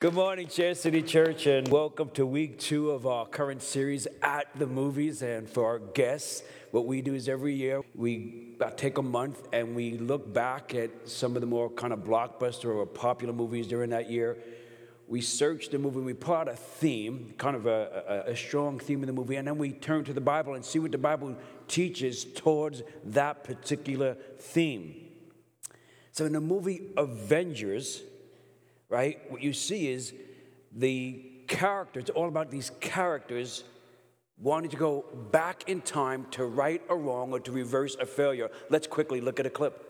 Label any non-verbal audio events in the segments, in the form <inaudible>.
Good morning, Chair City Church, and welcome to week two of our current series at the movies. And for our guests, what we do is every year we take a month and we look back at some of the more kind of blockbuster or popular movies during that year. We search the movie, we plot a theme, kind of a, a, a strong theme in the movie, and then we turn to the Bible and see what the Bible teaches towards that particular theme. So in the movie Avengers, right? What you see is the character, it's all about these characters wanting to go back in time to right a wrong or to reverse a failure. Let's quickly look at a clip.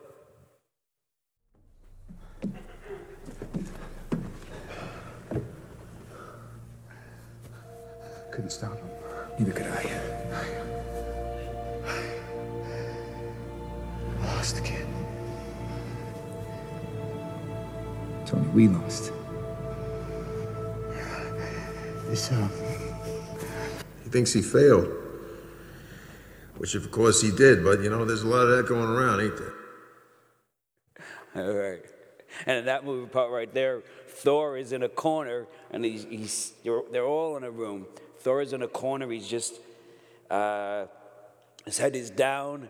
Couldn't stop him. Neither could I. I lost the kid. Tony, we lost. This, uh, He thinks he failed. Which, of course, he did, but you know, there's a lot of that going around, ain't there? All right. And in that movie part right there, Thor is in a corner and he's, he's they're, they're all in a room. Thor is in a corner. He's just, uh, his head is down.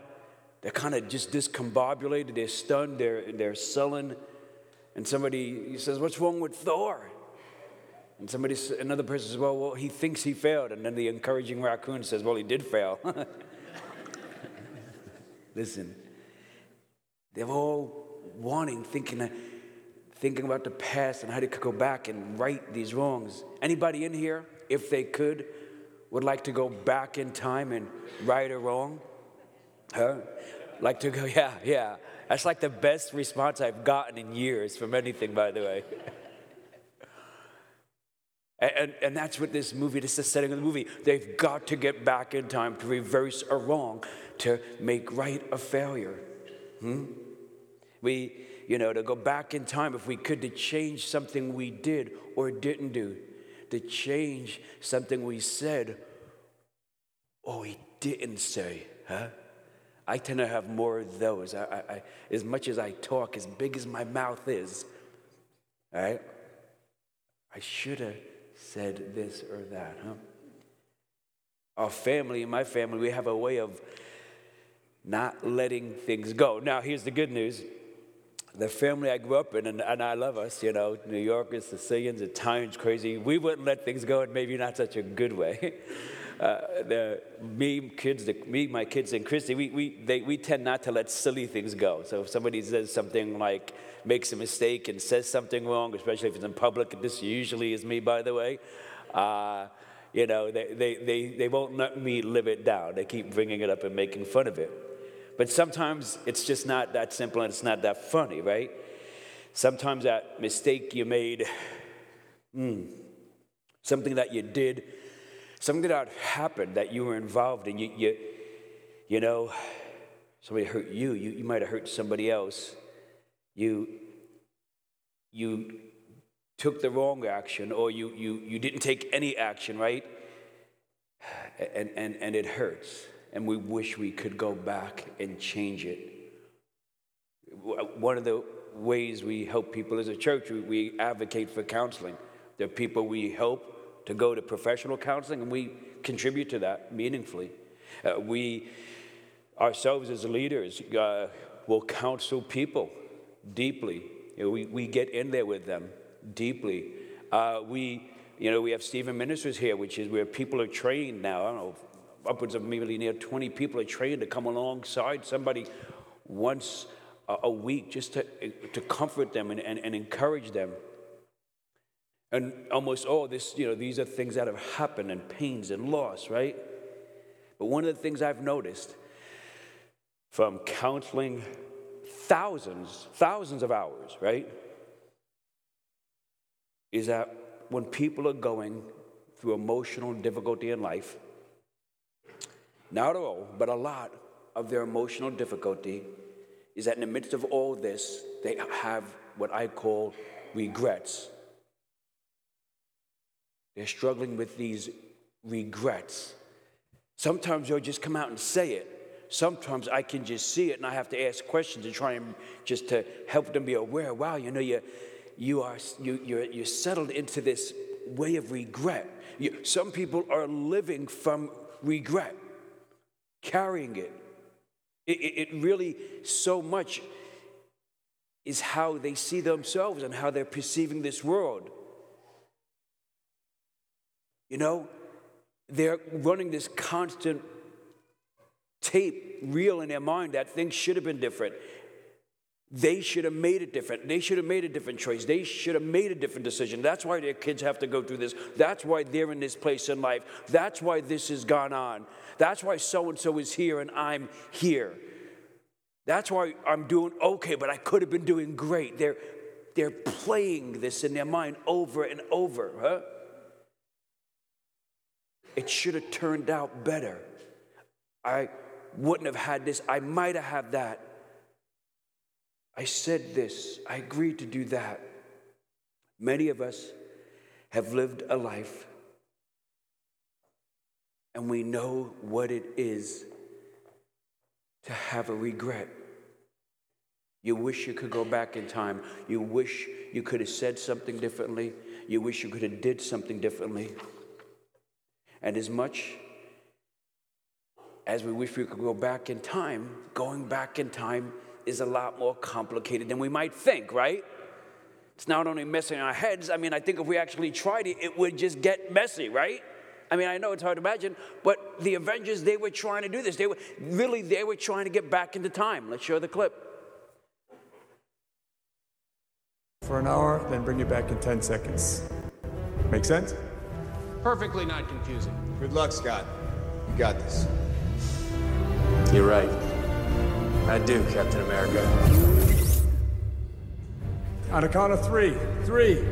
They're kind of just discombobulated. They're stunned. They're, they're sullen. And somebody says, What's wrong with Thor? And somebody, another person says, well, well, he thinks he failed. And then the encouraging raccoon says, Well, he did fail. <laughs> Listen, they're all wanting, thinking, thinking about the past and how they could go back and right these wrongs. Anybody in here, if they could, would like to go back in time and right a wrong? Huh? Like to go, <laughs> yeah, yeah. That's like the best response I've gotten in years from anything, by the way. <laughs> And, and, and that's what this movie, this is the setting of the movie. They've got to get back in time to reverse a wrong, to make right a failure. Hmm? We, you know, to go back in time, if we could, to change something we did or didn't do, to change something we said or we didn't say, huh? I tend to have more of those. I, I, I, as much as I talk, as big as my mouth is, all right? I should have said this or that, huh? Our family, my family, we have a way of not letting things go. Now, here's the good news. The family I grew up in, and, and I love us, you know, New Yorkers, Sicilians, Italians, crazy. We wouldn't let things go, and maybe not such a good way. <laughs> Uh, the, me, kids, the, me, my kids, and Christy, we, we, they, we tend not to let silly things go. So if somebody says something like, makes a mistake and says something wrong, especially if it's in public, this usually is me, by the way, uh, you know, they, they, they, they won't let me live it down. They keep bringing it up and making fun of it. But sometimes it's just not that simple and it's not that funny, right? Sometimes that mistake you made, mm, something that you did, something that happened that you were involved in, you, you, you know, somebody hurt you, you, you might have hurt somebody else. You, you took the wrong action or you, you, you didn't take any action, right? And, and, and it hurts. And we wish we could go back and change it. One of the ways we help people as a church, we, advocate for counseling. There are people we help to go to professional counseling, and we contribute to that meaningfully. Uh, we ourselves as leaders uh, will counsel people deeply. You know, we, we get in there with them deeply. Uh, we, you know, we have Stephen Ministers here, which is where people are trained now. I don't know, upwards of maybe near 20 people are trained to come alongside somebody once a, week just to, to comfort them and, and, and encourage them. And almost all this, you know, these are things that have happened and pains and loss, right? But one of the things I've noticed from counseling thousands, thousands of hours, right? Is that when people are going through emotional difficulty in life, not all, but a lot of their emotional difficulty is that in the midst of all this, they have what I call regrets. They're struggling with these regrets. Sometimes they'll just come out and say it. Sometimes I can just see it and I have to ask questions and try and just to help them be aware. Wow, you know, you, you are you, you're, you're settled into this way of regret. You, some people are living from regret, carrying it. It, it. it really so much is how they see themselves and how they're perceiving this world. You know, they're running this constant tape reel in their mind that things should have been different. They should have made it different. They should have made a different choice. They should have made a different decision. That's why their kids have to go through this. That's why they're in this place in life. That's why this has gone on. That's why so and so is here and I'm here. That's why I'm doing okay, but I could have been doing great. They're, they're playing this in their mind over and over, huh? It should have turned out better. I wouldn't have had this. I might have had that. I said this. I agreed to do that. Many of us have lived a life and we know what it is to have a regret. You wish you could go back in time. You wish you could have said something differently. You wish you could have did something differently. And as much as we wish we could go back in time, going back in time is a lot more complicated than we might think, right? It's not only messing our heads. I mean, I think if we actually tried it, it would just get messy, right? I mean, I know it's hard to imagine, but the Avengers, they were trying to do this. They were really, they were trying to get back into time. Let's show the clip. For an hour, then bring you back in 10 seconds. Make sense? Perfectly not confusing. Good luck, Scott. You got this. You're right. I do, Captain America. On a count of three, three,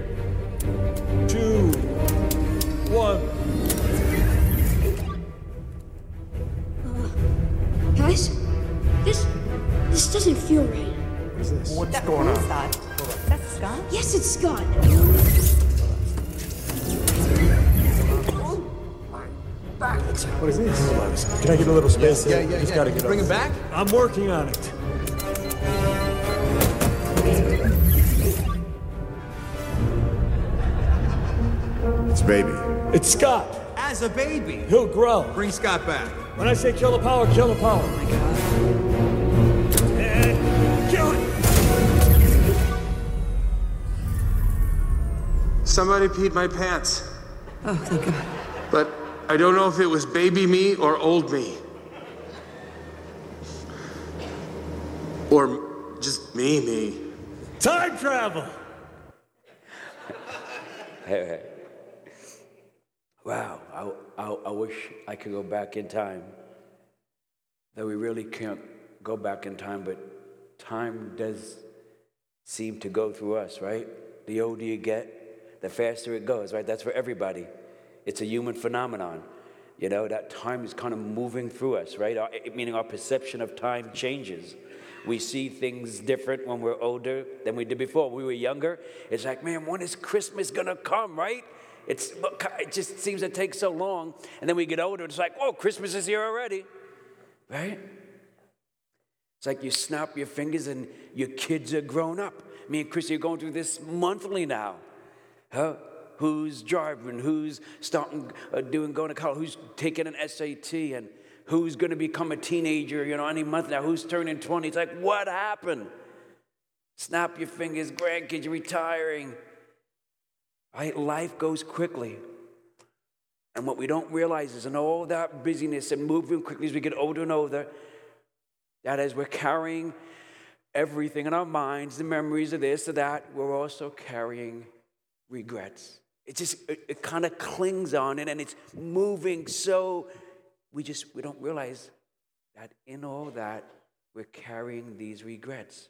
two, one. Three, two, one. Guys, this this doesn't feel right. What is this? What's That- going on? that? That's Scott? Yes, it's Scott. What is this? Can I get a little space Yeah, here? yeah, Just yeah. gotta Can you get bring him it. back? I'm working on it. It's baby. It's Scott. As a baby. He'll grow. Bring Scott back. When I say kill the power, kill the power. Oh my god. kill it! Somebody peed my pants. Oh, thank God. But I don't know if it was baby me or old me. Or just me, me. Time travel! Hey hey. Wow, I, I, I wish I could go back in time. Though we really can't go back in time, but time does seem to go through us, right? The older you get, the faster it goes, right? That's for everybody. It's a human phenomenon. You know, that time is kind of moving through us, right? Our, meaning our perception of time changes. We see things different when we're older than we did before. When we were younger, it's like, man, when is Christmas gonna come, right? It's, it just seems to take so long. And then we get older, it's like, oh, Christmas is here already, right? It's like you snap your fingers and your kids are grown up. Me and Chrissy are going through this monthly now. Huh? Who's driving? Who's starting uh, doing going to college? Who's taking an SAT? And who's going to become a teenager? You know, any month now. Who's turning 20? It's like, what happened? Snap your fingers, grandkids retiring. Right? Life goes quickly. And what we don't realize is in all that busyness and moving quickly as we get older and older, that as we're carrying everything in our minds, the memories of this or that, we're also carrying regrets. It just it, it kind of clings on it and it's moving so we just we don't realize that in all that we're carrying these regrets.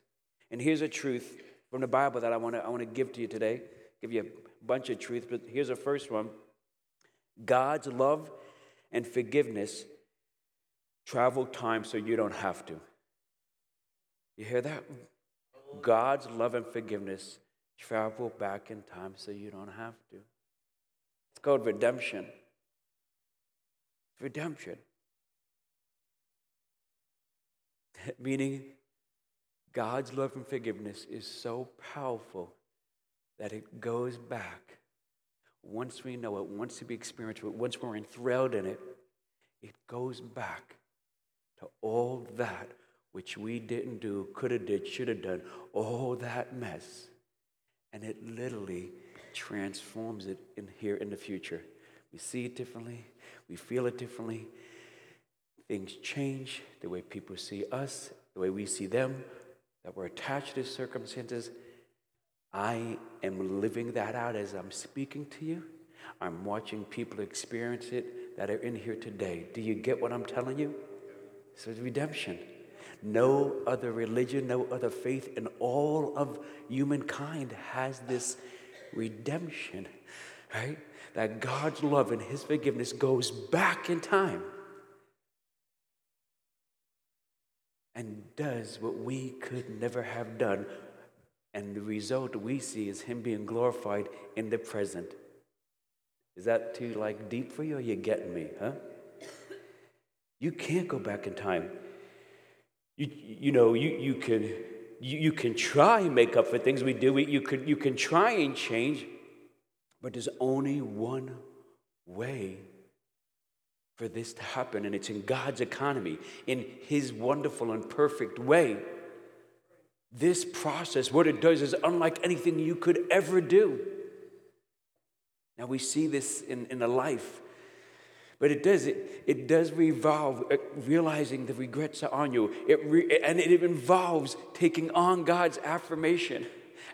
And here's a truth from the Bible that I want to I want to give to you today. Give you a bunch of truth, but here's the first one. God's love and forgiveness travel time so you don't have to. You hear that? God's love and forgiveness travel back in time so you don't have to. It's called redemption. Redemption. <laughs> Meaning, God's love and forgiveness is so powerful that it goes back. Once we know it, once we experience it, once we're enthralled in it, it goes back to all that which we didn't do, could have did, should have done, all that mess. And it literally transforms it in here in the future. We see it differently, we feel it differently. Things change, the way people see us, the way we see them, that we're attached to circumstances. I am living that out as I'm speaking to you. I'm watching people experience it that are in here today. Do you get what I'm telling you? So it's redemption. No other religion, no other faith in all of humankind has this redemption, right? That God's love and His forgiveness goes back in time and does what we could never have done. And the result we see is Him being glorified in the present. Is that too like deep for you? Or you getting me, huh? You can't go back in time. You, you know, you, you, can, you, you can try and make up for things we do. You, could, you can try and change, but there's only one way for this to happen, and it's in God's economy, in His wonderful and perfect way. This process, what it does, is unlike anything you could ever do. Now, we see this in, in a life, but it does, it, it does revolve uh, realizing the regrets are on you. It re, and it involves taking on God's affirmation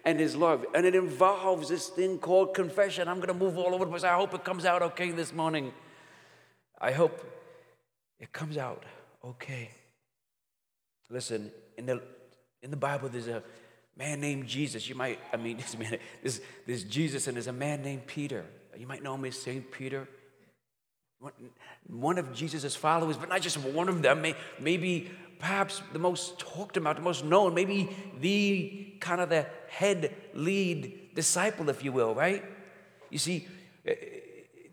and His love. And it involves this thing called confession. I'm going to move all over the place. I hope it comes out okay this morning. I hope it comes out okay. Listen, in the, in the Bible, there's a man named Jesus. You might, I mean, <laughs> this man, this, this Jesus, and there's a man named Peter. You might know him as Saint Peter. One of Jesus' followers, but not just one of them, maybe perhaps the most talked about, the most known, maybe the kind of the head lead disciple, if you will, right? You see, eh,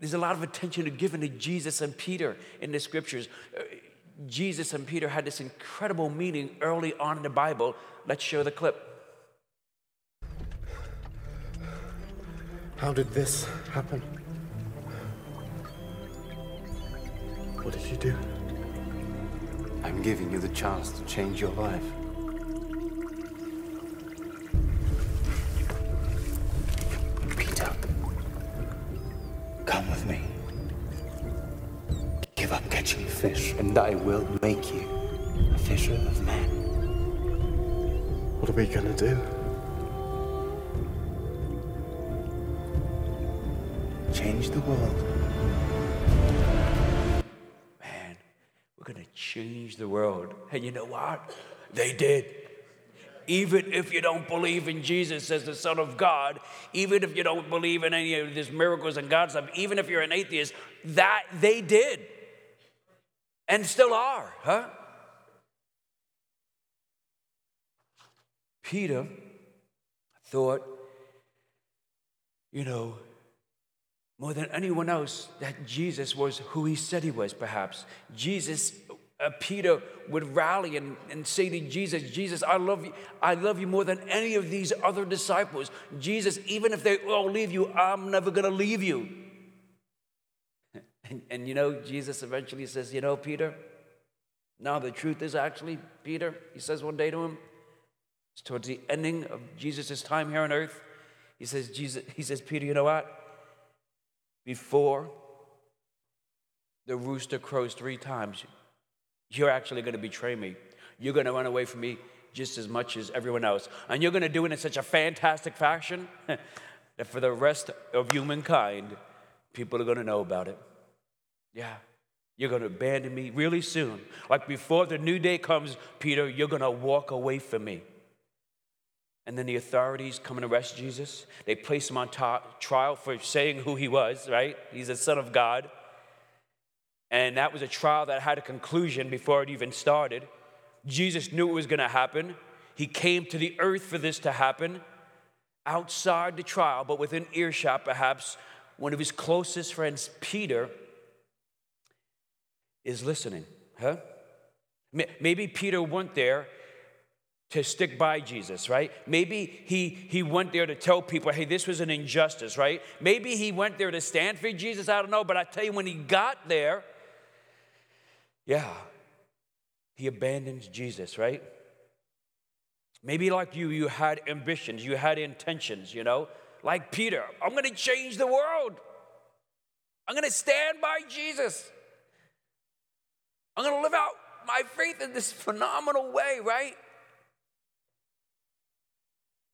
there's a lot of attention given to Jesus and Peter in the scriptures. Eh, Jesus and Peter had this incredible meeting early on in the Bible. Let's show the clip. How did this happen? What did you do? I'm giving you the chance to change your life. Peter, come with me. Give up catching fish, and I will make you a fisher of men. What are we gonna do? Change the world. Change the world. And you know what? They did. Even if you don't believe in Jesus as the Son of God, even if you don't believe in any of these miracles and God stuff, even if you're an atheist, that they did. And still are, huh? Peter thought, you know, more than anyone else that Jesus was who he said he was, perhaps. Jesus, uh, Peter would rally and, and say to Jesus, Jesus, I love you. I love you more than any of these other disciples. Jesus, even if they all leave you, I'm never going to leave you. And, and you know, Jesus eventually says, You know, Peter, now the truth is actually, Peter, he says one day to him, it's towards the ending of Jesus' time here on earth. He says, Jesus, he says, Peter, you know what? before the rooster crows three times, you're actually going to betray me. You're going to run away from me just as much as everyone else. And you're going to do it in such a fantastic fashion <laughs> that for the rest of humankind, people are going to know about it. Yeah. You're going to abandon me really soon. Like before the new day comes, Peter, you're going to walk away from me. And then the authorities come and arrest Jesus. They place him on trial for saying who he was, right? He's a son of God. And that was a trial that had a conclusion before it even started. Jesus knew it was going to happen. He came to the earth for this to happen outside the trial, but within earshot, perhaps. One of his closest friends, Peter, is listening, huh? Maybe Peter went there to stick by Jesus, right? Maybe he, he went there to tell people, hey, this was an injustice, right? Maybe he went there to stand for Jesus, I don't know, but I tell you, when he got there, yeah, he abandons Jesus, right? Maybe like you, you had ambitions, you had intentions, you know? Like Peter, I'm gonna change the world. I'm gonna stand by Jesus. I'm gonna live out my faith in this phenomenal way, right?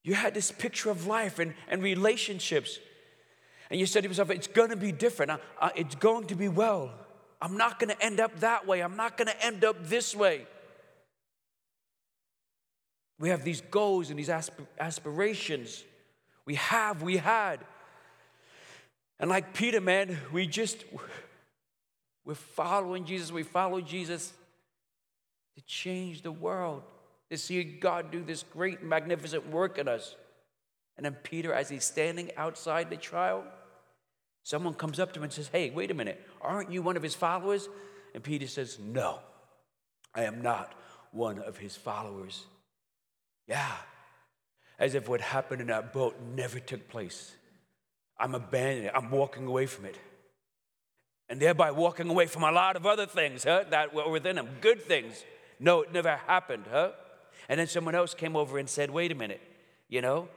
You had this picture of life and, and relationships. And you said to yourself, it's to be different. Uh, uh, it's going to be well. I'm not going to end up that way. I'm not going to end up this way. We have these goals and these asp- aspirations. We have, we had. And like Peter, man, we just, we're following Jesus. We follow Jesus to change the world to see God do this great, magnificent work in us. And then Peter, as he's standing outside the trial, someone comes up to him and says, Hey, wait a minute, aren't you one of his followers? And Peter says, No, I am not one of his followers. Yeah, as if what happened in that boat never took place. I'm abandoning it, I'm walking away from it. And thereby walking away from a lot of other things huh, that were within him, good things. No, it never happened, huh? And then someone else came over and said, wait a minute, you know,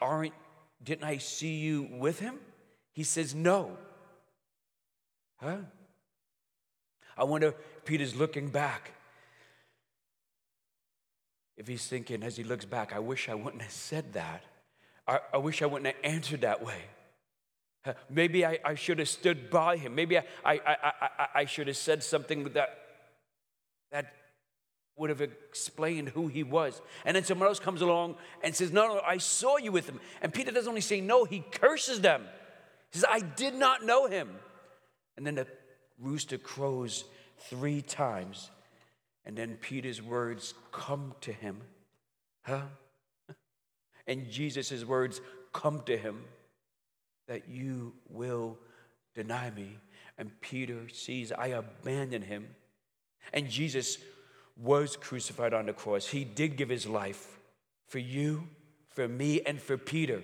aren't, didn't I see you with him? He says, no. Huh? I wonder if Peter's looking back. If he's thinking as he looks back, I wish I wouldn't have said that. I, I wish I wouldn't have answered that way. Maybe I, I, should have stood by him. Maybe I, I, I, should have said something that that would have explained who he was. And then someone else comes along and says, No, no, I saw you with him. And Peter doesn't only say no, he curses them. He says, I did not know him. And then the rooster crows three times. And then Peter's words come to him. Huh? <laughs> And Jesus' words come to him that you will deny me. And Peter sees, I abandon him. And Jesus was crucified on the cross. He did give his life for you, for me, and for Peter.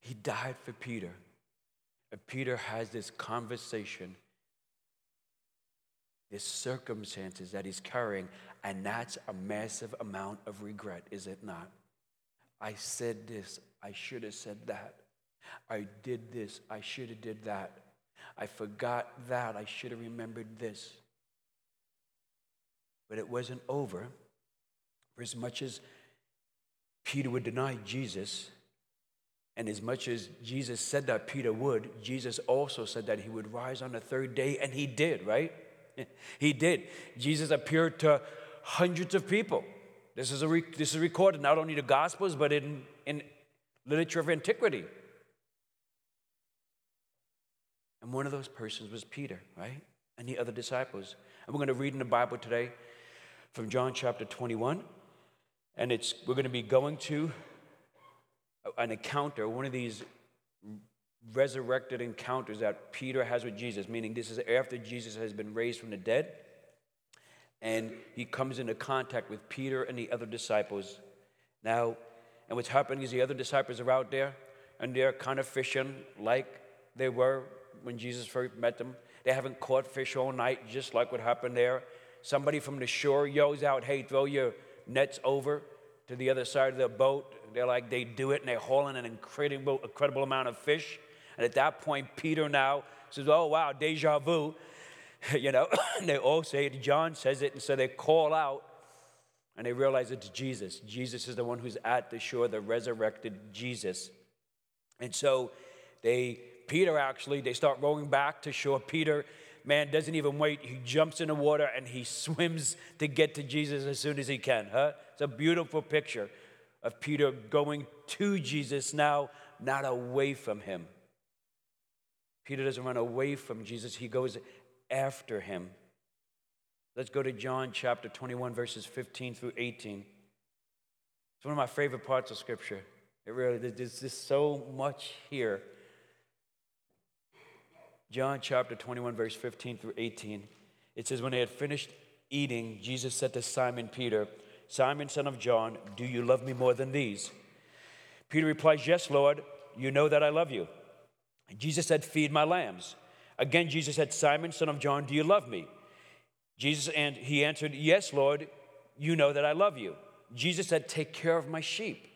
He died for Peter. And Peter has this conversation, this circumstances that he's carrying, and that's a massive amount of regret, is it not? I said this, I should have said that. I did this, I should have did that. I forgot that. I should have remembered this. But it wasn't over. For as much as Peter would deny Jesus, and as much as Jesus said that Peter would, Jesus also said that he would rise on the third day, and he did, right? <laughs> He did. Jesus appeared to hundreds of people. This is, a re- this is recorded not only in the Gospels, but in, in literature of antiquity. And one of those persons was Peter, right? And the other disciples. And we're going to read in the Bible today from John chapter 21. And it's we're going to be going to an encounter, one of these resurrected encounters that Peter has with Jesus, meaning this is after Jesus has been raised from the dead. And he comes into contact with Peter and the other disciples. Now, and what's happening is the other disciples are out there and they're kind of fishing like they were when Jesus first met them. They haven't caught fish all night, just like what happened there. Somebody from the shore yells out, Hey, throw your nets over to the other side of the boat. They're like, they do it and they're hauling an incredible, incredible amount of fish. And at that point, Peter now says, Oh, wow, deja vu. <laughs> you know, <coughs> they all say it. John says it. And so they call out and they realize it's Jesus. Jesus is the one who's at the shore, the resurrected Jesus. And so they Peter actually, they start rowing back to shore. Peter, man, doesn't even wait. He jumps in the water and he swims to get to Jesus as soon as he can. Huh? It's a beautiful picture of Peter going to Jesus now, not away from him. Peter doesn't run away from Jesus, he goes after him. Let's go to John chapter 21, verses 15 through 18. It's one of my favorite parts of Scripture. It really, there's just so much here. John chapter 21, verse 15 through 18. It says, When they had finished eating, Jesus said to Simon Peter, Simon, son of John, do you love me more than these? Peter replies, Yes, Lord, you know that I love you. Jesus said, Feed my lambs. Again, Jesus said, Simon, son of John, do you love me? Jesus and he answered, Yes, Lord, you know that I love you. Jesus said, Take care of my sheep.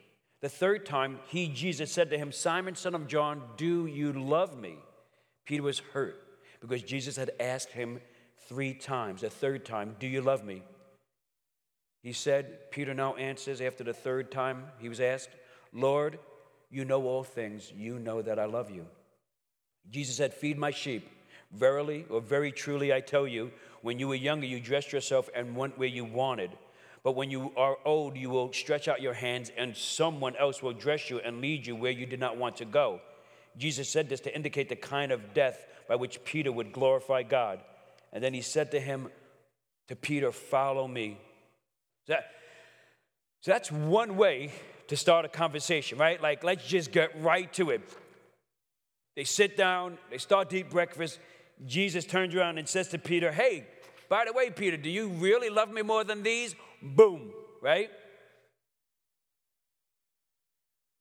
The third time, he, Jesus, said to him, Simon, son of John, do you love me? Peter was hurt because Jesus had asked him three times. The third time, Do you love me? He said, Peter now answers after the third time he was asked, Lord, you know all things. You know that I love you. Jesus said, Feed my sheep. Verily, or very truly, I tell you, when you were younger, you dressed yourself and went where you wanted. But when you are old, you will stretch out your hands, and someone else will dress you and lead you where you did not want to go. Jesus said this to indicate the kind of death by which Peter would glorify God. And then he said to him, to Peter, Follow me. So, that, so that's one way to start a conversation, right? Like, let's just get right to it. They sit down, they start eat breakfast. Jesus turns around and says to Peter, Hey, by the way, Peter, do you really love me more than these? Boom, right?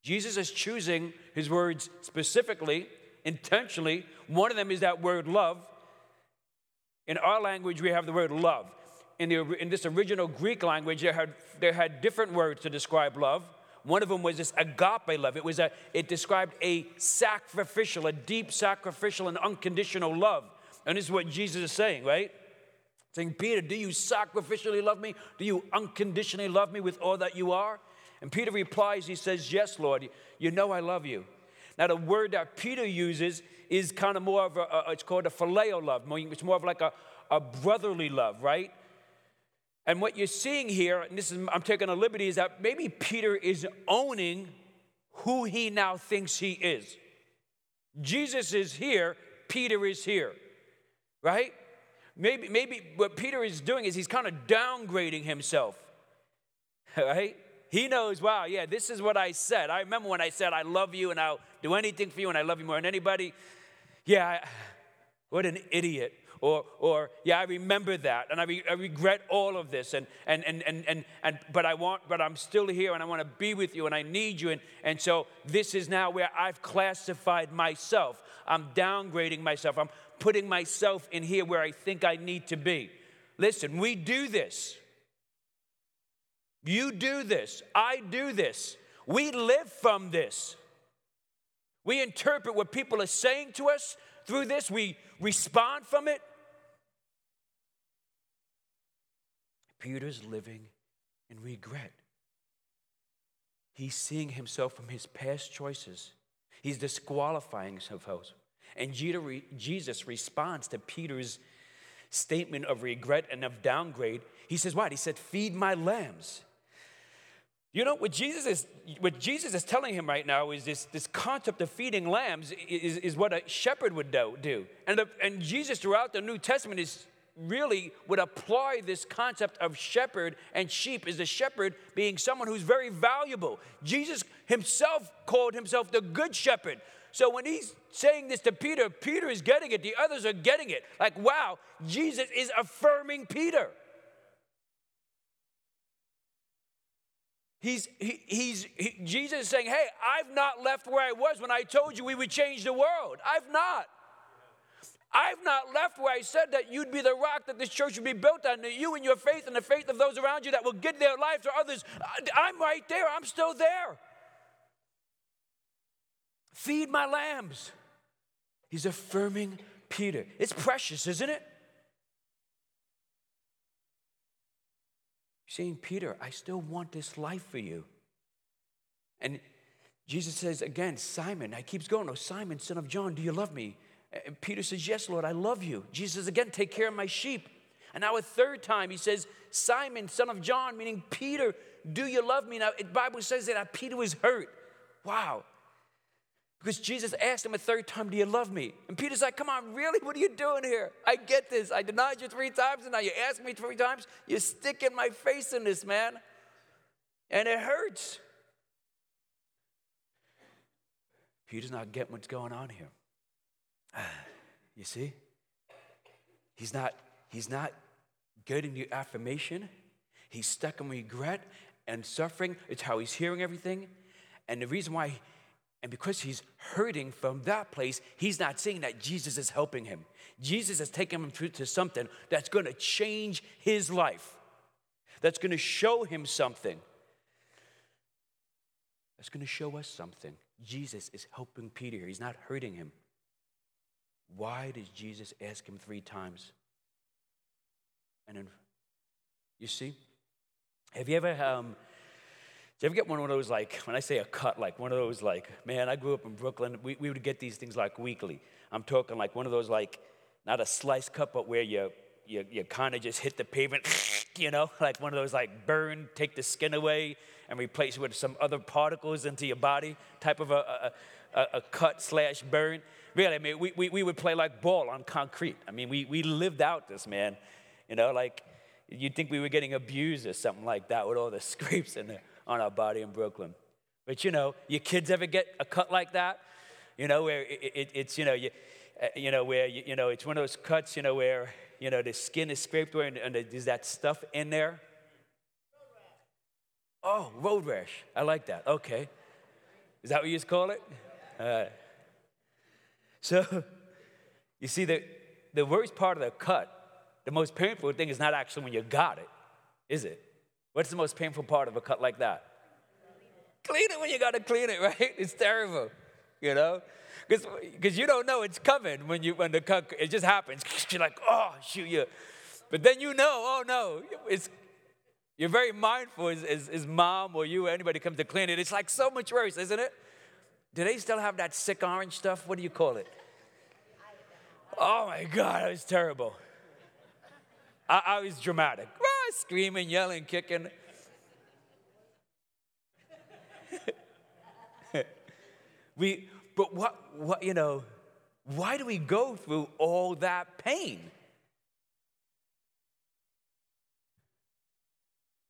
Jesus is choosing his words specifically, intentionally. One of them is that word love. In our language, we have the word love. In, the, in this original Greek language, they had, they had different words to describe love. One of them was this agape love. It was a, it described a sacrificial, a deep sacrificial and unconditional love. And this is what Jesus is saying, right? Saying, Peter, do you sacrificially love me? Do you unconditionally love me with all that you are? And Peter replies, he says, Yes, Lord, you know I love you. Now, the word that Peter uses is kind of more of a, a it's called a phileo love. It's more of like a, a brotherly love, right? And what you're seeing here, and this is, I'm taking a liberty, is that maybe Peter is owning who he now thinks he is. Jesus is here, Peter is here, right? Maybe, maybe what Peter is doing is he's kind of downgrading himself, <laughs> right? He knows, wow, yeah, this is what I said. I remember when I said, I love you and I'll do anything for you and I love you more than anybody. Yeah, I, what an idiot. Or, or yeah, I remember that and I, re- I regret all of this. And, and, and, and, and, and, but I want, but I'm still here and I want to be with you and I need you. And, and so this is now where I've classified myself. I'm downgrading myself. I'm putting myself in here where I think I need to be. Listen, we do this. You do this. I do this. We live from this. We interpret what people are saying to us through this, we respond from it. Peter's living in regret. He's seeing himself from his past choices. He's disqualifying himself. And Jesus responds to Peter's statement of regret and of downgrade. He says, What? He said, Feed my lambs. You know, what Jesus is, what Jesus is telling him right now is this, this concept of feeding lambs is, is what a shepherd would do. And, the, and Jesus, throughout the New Testament, is really would apply this concept of shepherd and sheep is the shepherd being someone who's very valuable. Jesus himself called himself the good shepherd. So when he's saying this to Peter, Peter is getting it, the others are getting it. Like, wow, Jesus is affirming Peter. He's, he, he's, he, Jesus is saying, Hey, I've not left where I was when I told you we would change the world. I've not. I've not left where I said that you'd be the rock that this church would be built on, that you and your faith and the faith of those around you that will give their life to others. I'm right there. I'm still there. Feed my lambs. He's affirming Peter. It's precious, isn't it? Saying, Peter, I still want this life for you. And Jesus says again, Simon, I keeps going, Oh, Simon, son of John, do you love me? And Peter says, Yes, Lord, I love you. Jesus Again, take care of my sheep. And now a third time he says, Simon, son of John, meaning Peter, do you love me? Now the Bible says that Peter was hurt. Wow. Because Jesus asked him a third time, Do you love me? And Peter's like, Come on, really? What are you doing here? I get this. I denied you three times, and now you ask me three times. You're sticking my face in this, man. And it hurts. Peter's not getting what's going on here. <sighs> You see? He's not, he's not getting the affirmation. He's stuck in regret and suffering. It's how he's hearing everything. And the reason why, and because he's hurting from that place, he's not seeing that Jesus is helping him. Jesus is taking him to, to something that's to change his life, that's to show him something, that's to show us something. Jesus is helping Peter, he's not hurting him. Why does Jesus ask him three times? And then, you see, have you ever, um, you ever get one of those, like, when I say a cut, like one of those, like, man, I grew up in Brooklyn, we, we would get these things like weekly. I'm talking like one of those, like, not a slice cut, but where you, you, you kind of just hit the pavement, <laughs> you know, like one of those, like, burn, take the skin away and replace it with some other particles into your body type of a, a, a, a cut slash burn. Really, I mean, we, we, we would play like ball on concrete. I mean, we, we lived out this, man. You know, like you'd think we were getting abused or something like that with all the <laughs> scrapes in the, on our body in Brooklyn. But you know, your kids ever get a cut like that? You know, where it, it, it's, you know, you, uh, you know, where, you, you, know, it's one of those cuts, you know, where, you know, the skin is scraped away and, and there's that stuff in there. Oh, road rash. I like that. Okay. Is that what you just call it? Uh, so, <laughs> you see, the, the worst part of the cut the most painful thing is not actually when you got it, is it? What's the most painful part of a cut like that? Clean it when you got to clean it, <laughs> right? It's terrible, you know? Because you don't know it's coming when, you, when the cut, it just happens. <laughs> You're like, oh, shoot you. But then you know, oh no, it's, you're very mindful as, as, as mom or you or anybody comes to clean it. It's like so much worse, isn't it? Do they still have that sick orange stuff? What do you call it? Oh my God, it was terrible. I, I was dramatic. Screaming, yelling, kicking. <laughs> we, but what, what, you know, why do we go through all that pain?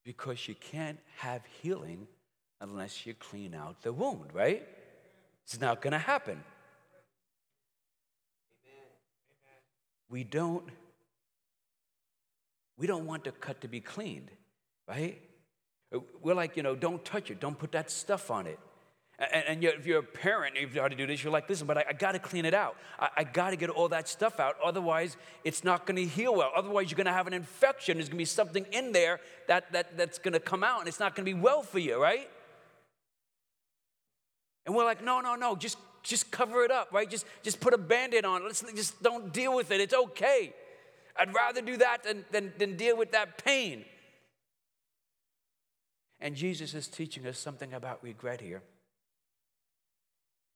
Because you can't have healing unless you clean out the wound, right? It's not going to happen. We don't we don't want the cut to be cleaned, right? We're like, you know, don't touch it, don't put that stuff on it. And, and yet, if you're a parent, if you know how to do this, you're like, listen, but I, I got to clean it out. I, I got to get all that stuff out. Otherwise, it's not going to heal well. Otherwise, you're going to have an infection. There's going to be something in there that, that, that's going to come out, and it's not going to be well for you, right? And we're like, no, no, no, just, just cover it up, right? Just, just put a band aid on. It. Let's just don't deal with it. It's okay. I'd rather do that than, than, than deal with that pain. And Jesus is teaching us something about regret here.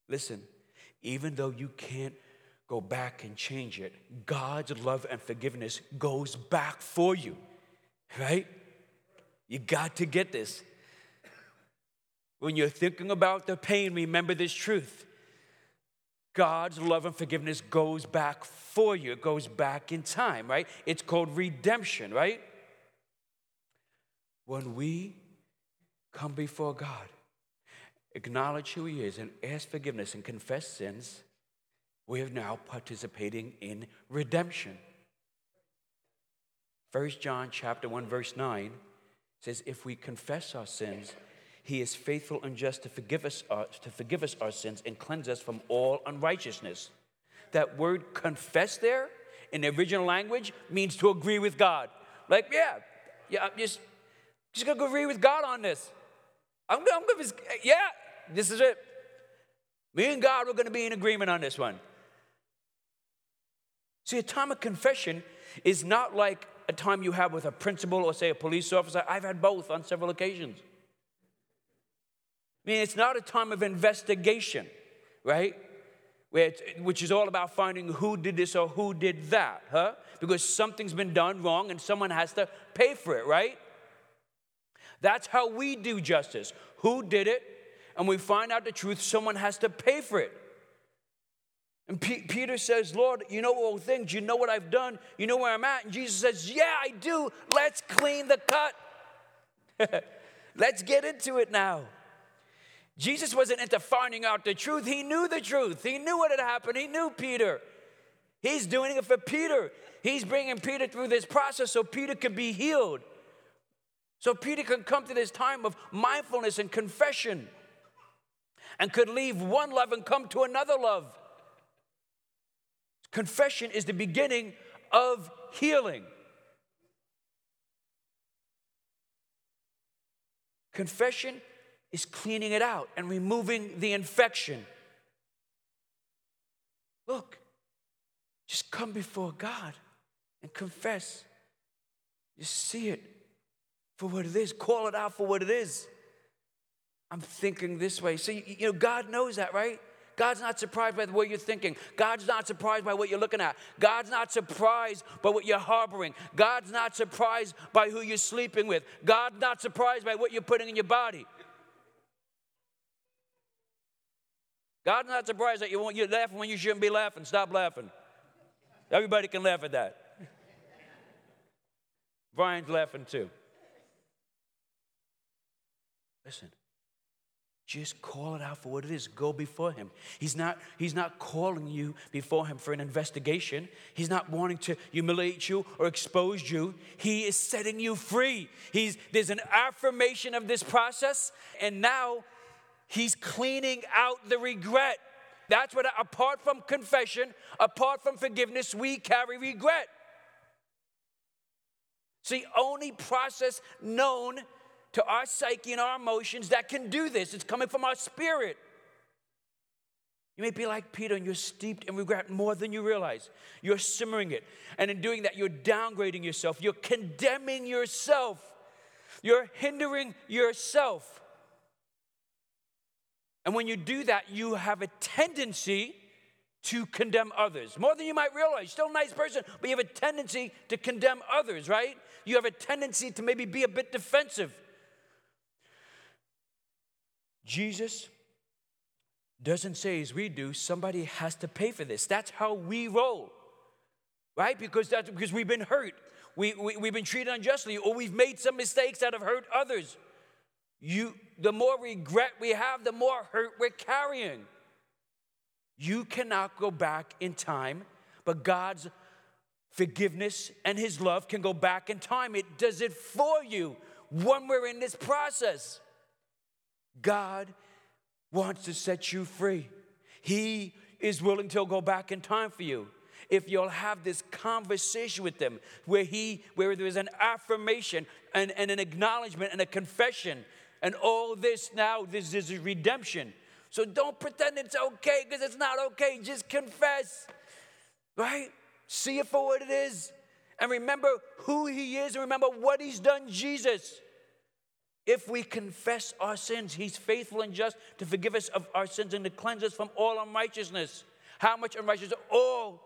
Listen, even though you can't go back and change it, God's love and forgiveness goes back for you, right? You got to get this. When you're thinking about the pain, remember this truth. God's love and forgiveness goes back for you. It goes back in time, right? It's called redemption, right? When we come before God, acknowledge who He is, and ask forgiveness and confess sins, we are now participating in redemption. 1 John chapter 1 verse 9 says if we confess our sins he is faithful and just to forgive us our, uh, to forgive us our sins and cleanse us from all unrighteousness. That word confess there in the original language means to agree with God. Like, yeah, yeah, I'm just, just gonna agree with God on this. I'm, I'm gonna, yeah, this is it. Me and God, we're gonna be in agreement on this one. See, a time of confession is not like a time you have with a principal or, say, a police officer. I've had both on several occasions. I mean, it's not a time of investigation, right? which is all about finding who did this or who did that, huh? Because something's been done wrong and someone has to pay for it, right? That's how we do justice. Who did it? And we find out the truth, someone has to pay for it. And P- Peter says, Lord, you know all things. You know what I've done. You know where I'm at. And Jesus says, Yeah, I do. Let's clean the cut. <laughs> Let's get into it now. Jesus wasn't into finding out the truth. He knew the truth. He knew what had happened. He knew Peter. He's doing it for Peter. He's bringing Peter through this process so Peter could be healed. So Peter can come to this time of mindfulness and confession and could leave one love and come to another love. Confession is the beginning of healing. Confession is cleaning it out and removing the infection. Look, just come before God and confess. Just see it for what it is, call it out for what it is. I'm thinking this way. See, you know, God knows that, right? God's not surprised by what you're thinking. God's not surprised by what you're looking at. God's not surprised by what you're harboring. God's not surprised by who you're sleeping with. God's not surprised by what you're putting in your body. God's not surprised that you want you laughing when you shouldn't be laughing. Stop laughing. Everybody can laugh at that. Brian's laughing too. Listen, just call it out for what it is. Go before him. He's not, he's not calling you before him for an investigation. He's not wanting to humiliate you or expose you. He is setting you free. He's, there's an affirmation of this process, and now he's cleaning out the regret. That's what, apart from confession, apart from forgiveness, we carry regret. See, only process known to our psyche and our emotions that can do this. It's coming from our spirit. You may be like Peter and you're steeped in regret more than you realize. You're simmering it. And in doing that, you're downgrading yourself. You're condemning yourself. You're hindering yourself. And when you do that, you have a tendency to condemn others. More than you might realize. Still a nice person, but you have a tendency to condemn others, right? You have a tendency to maybe be a bit defensive. Jesus doesn't say as we do, somebody has to pay for this. That's how we roll, right? Because that's because we've been hurt. We, we, we've been treated unjustly, or we've made some mistakes that have hurt others. You, the more regret we have, the more hurt we're carrying. You cannot go back in time, but God's forgiveness and His love can go back in time. It does it for you when we're in this process. God wants to set you free. He is willing to go back in time for you. If you'll have this conversation with them where he where there's an affirmation and, and an acknowledgement and a confession and all this now this is redemption. So don't pretend it's okay because it's not okay. Just confess. Right? See it for what it is. And remember who he is and remember what he's done, Jesus. If we confess our sins, He's faithful and just to forgive us of our sins and to cleanse us from all unrighteousness. How much unrighteousness? All.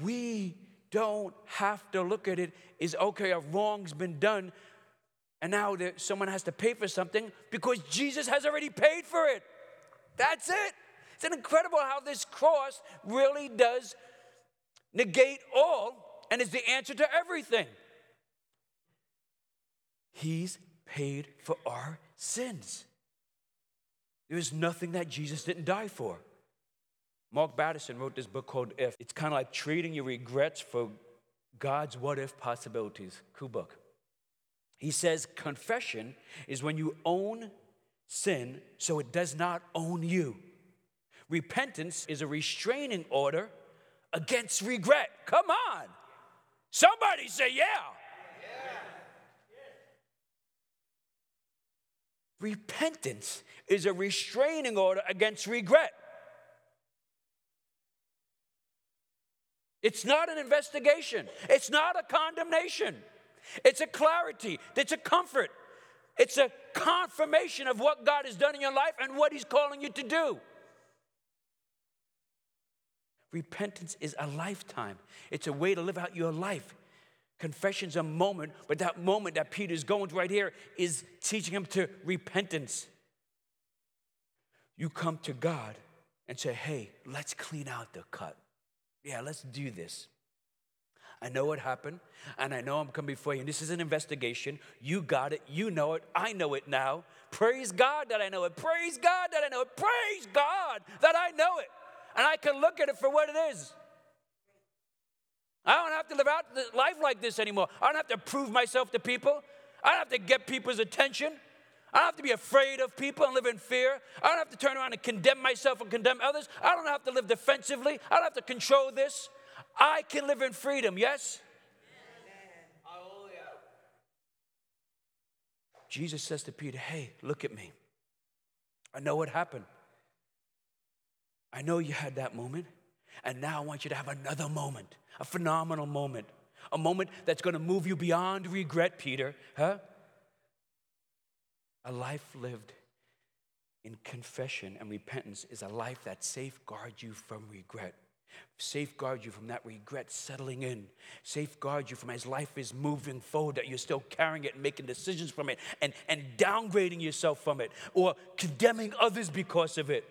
We don't have to look at it as okay, a wrong's been done, and now there, someone has to pay for something because Jesus has already paid for it. That's it. It's incredible how this cross really does negate all and is the answer to everything. He's paid for our sins. There is nothing that Jesus didn't die for. Mark Batterson wrote this book called If. It's kind of like trading your regrets for God's what if possibilities. Cool book. He says confession is when you own sin so it does not own you. Repentance is a restraining order against regret. Come on. Somebody say, yeah. Repentance is a restraining order against regret. It's not an investigation, it's not a condemnation. It's a clarity, it's a comfort, it's a confirmation of what God has done in your life and what He's calling you to do. Repentance is a lifetime, it's a way to live out your life. Confession's a moment, but that moment that Peter's going to right here is teaching him to repentance. You come to God and say, hey, let's clean out the cut. Yeah, let's do this. I know what happened, and I know I'm coming before you. And this is an investigation. You got it. You know it. I know it now. Praise God that I know it. Praise God that I know it. Praise God that I know it. and I can look at it for what it is. I don't have to live out life like this anymore. I don't have to prove myself to people. I don't have to get people's attention. I don't have to be afraid of people and live in fear. I don't have to turn around and condemn myself and condemn others. I don't have to live defensively. I don't have to control this. I can live in freedom, yes? Jesus says to Peter, Hey, look at me. I know what happened. I know you had that moment. And now I want you to have another moment, a phenomenal moment, a moment that's going to move you beyond regret, Peter. Huh? A life lived in confession and repentance is a life that safeguards you from regret. Safeguard you from that regret settling in. Safeguard you from as life is moving forward, that you're still carrying it and making decisions from it and, and downgrading yourself from it or condemning others because of it.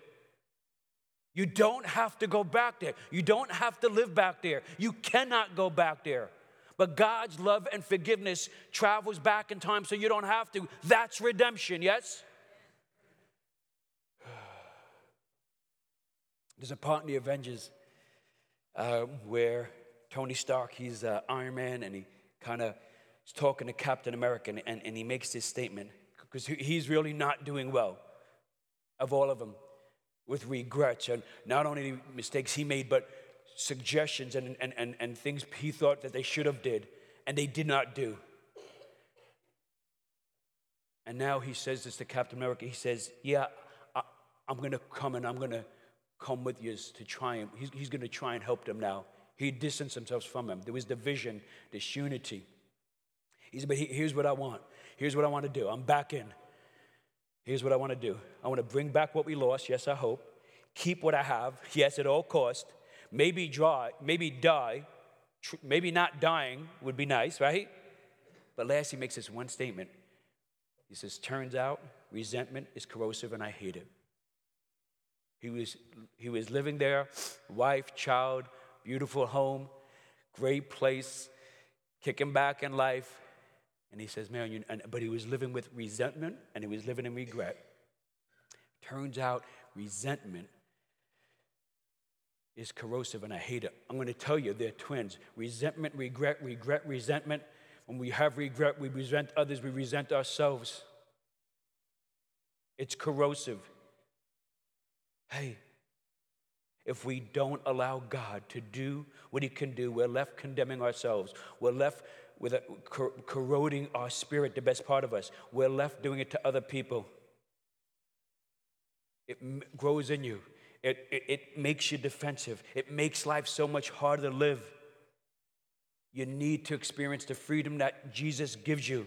You don't have to go back there. You don't have to live back there. You cannot go back there. But God's love and forgiveness travels back in time so you don't have to. That's redemption, yes? <sighs> There's a part in the Avengers uh, where Tony Stark, he's uh, Iron Man, and he kind of is talking to Captain America, and, and, he makes this statement because he's really not doing well of all of them with regrets and not only mistakes he made, but suggestions and, and, and, and things he thought that they should have did and they did not do. And now he says this to Captain America. He says, Yeah, I, am going to come and I'm going to come with you to try and he's, he's going to try and help them now. He distanced himself from him. There was division, this unity. He said, But here's what I want. Here's what I want to do. I'm back in. Here's what I want to do I want to bring back what we lost. Yes, I hope. Keep what I have. Yes, at all cost. Maybe dry, maybe die. Maybe not dying would be nice, right? But last, he makes this one statement. He says, Turns out resentment is corrosive and I hate it. He was, he was living there, wife, child, beautiful home, great place, kicking back in life. And he says, Man, you, and, but he was living with resentment and he was living in regret. Turns out resentment is corrosive and I hate it. I'm going to tell you, they're twins. Resentment, regret, regret, resentment. When we have regret, we resent others, we resent ourselves. It's corrosive. Hey, if we don't allow God to do what He can do, we're left condemning ourselves. We're left with a, cor- corroding our spirit, the best part of us. We're left doing it to other people. It m- grows in you, it, it, it makes you defensive, it makes life so much harder to live. You need to experience the freedom that Jesus gives you.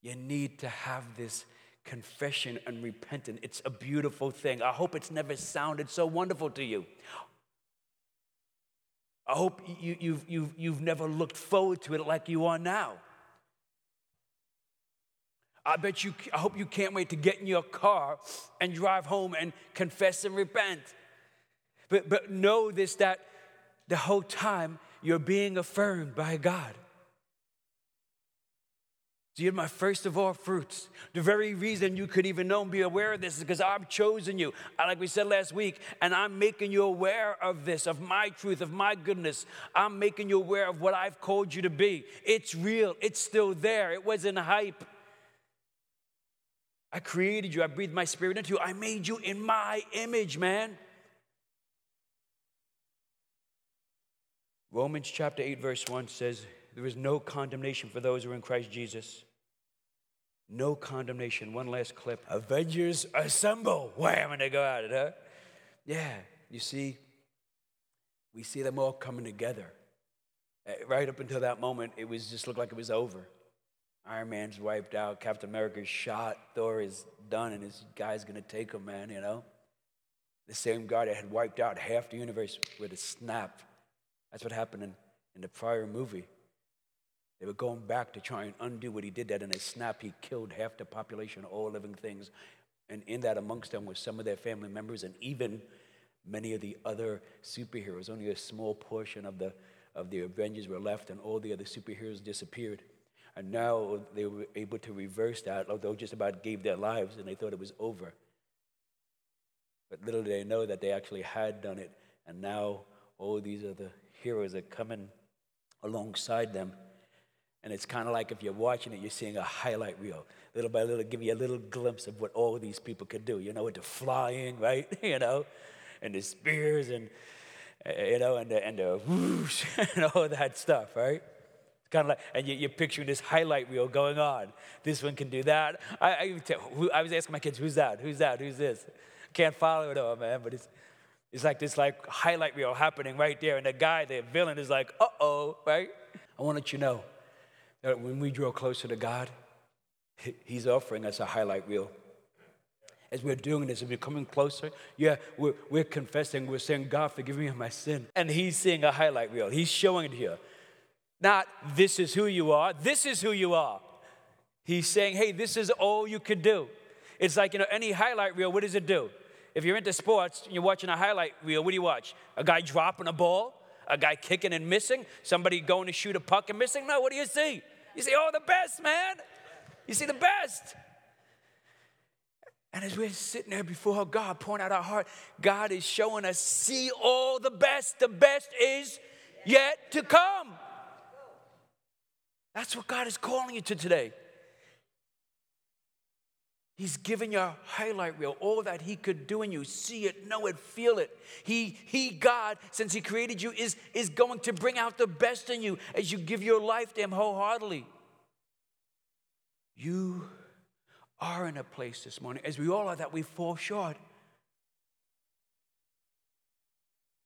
You need to have this confession and repentance. It's a beautiful thing. I hope it's never sounded so wonderful to you. I hope you, you've, you've, you've never looked forward to it like you are now. I bet you, I hope you can't wait to get in your car and drive home and confess and repent. But, but know this that the whole time you're being affirmed by God. So you're my first of all fruits. The very reason you could even know and be aware of this is because I've chosen you, like we said last week, and I'm making you aware of this, of my truth, of my goodness. I'm making you aware of what I've called you to be. It's real, it's still there. It wasn't hype. I created you, I breathed my spirit into you, I made you in my image, man. Romans chapter 8, verse 1 says, there is no condemnation for those who are in Christ Jesus. No condemnation. One last clip. Avengers assemble. Wham, and they go at it, huh? Yeah, you see, we see them all coming together. Eh, right up until that moment, it was just looked like it was over. Iron Man's wiped out, Captain America's shot, Thor is done, and his guy's gonna take him, man, you know? The same guy that had wiped out half the universe with a snap. That's what happened in, in the prior movie. They were going back to try and undo what he did that in a snap. He killed half the population all living things. And in that, amongst them, was some of their family members and even many of the other superheroes. Only a small portion of the, of the Avengers were left, and all the other superheroes disappeared. And now they were able to reverse that, although just about gave their lives and they thought it was over. But little did they know that they actually had done it. And now all these other heroes are coming alongside them. And it's kind of like if you're watching it, you're seeing a highlight reel. Little by little, give you a little glimpse of what all these people could do. You know, with the flying, right? <laughs> you know, and the spears and, uh, you know, and the, and the whoosh <laughs> and all that stuff, right? It's kind of like, and you, are picturing this highlight reel going on. This one can do that. I, I, I was asking my kids, who's that? Who's that? Who's this? Can't follow it all, man, but it's, it's like this like highlight reel happening right there. And the guy, the villain, is like, uh-oh, right? I want to let you know that when we draw closer to God, He's offering us a highlight reel. As we're doing this, as we're coming closer, yeah, we're, we're confessing, we're saying, God, forgive me of my sin. And He's seeing a highlight reel. He's showing it here. Not, this is who you are, this is who you are. He's saying, hey, this is all you could do. It's like, you know, any highlight reel, what does it do? If you're into sports, and you're watching a highlight reel, what do you watch? A guy dropping a ball? A guy kicking and missing? Somebody going to shoot a puck and missing? No, what do you see? You see, oh, the best, man. You see the best. And as we're sitting there before God, pouring out our heart, God is showing us, see all the best. The best is yet to come. That's what God is calling you to today. He's given you a highlight reel, all that He could do in you. See it, know it, feel it. He, he, God, since He created you, is, is going to bring out the best in you as you give your life to Him wholeheartedly. You are in a place this morning, as we all are, that we fall short.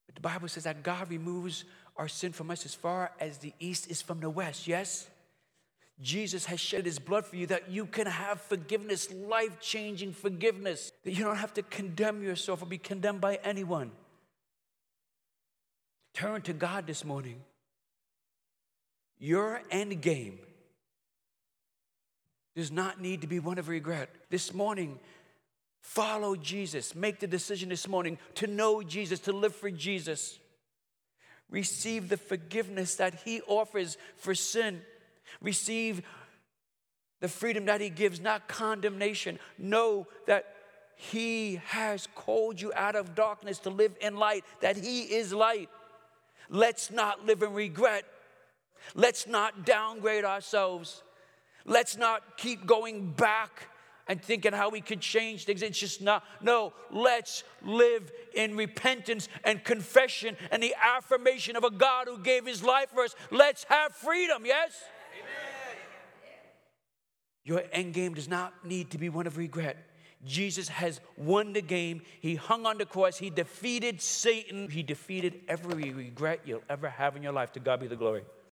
But the Bible says that God removes our sin from us as far as the east is from the west, yes? Jesus has shed his blood for you that you can have forgiveness, life changing forgiveness, that you don't have to condemn yourself or be condemned by anyone. Turn to God this morning. Your end game does not need to be one of regret. This morning, follow Jesus. Make the decision this morning to know Jesus, to live for Jesus. Receive the forgiveness that He offers for sin. Receive the freedom that He gives, not condemnation. Know that He has called you out of darkness to live in light, that He is light. Let's not live in regret. Let's not downgrade ourselves. Let's not keep going back and thinking how we could change things. It's just not, no, let's live in repentance and confession and the affirmation of a God who gave his life for us. Let's have freedom, yes? Your end game does not need to be one of regret. Jesus has won the game. He hung on the cross. He defeated Satan. He defeated every regret you'll ever have in your life. To God be the glory.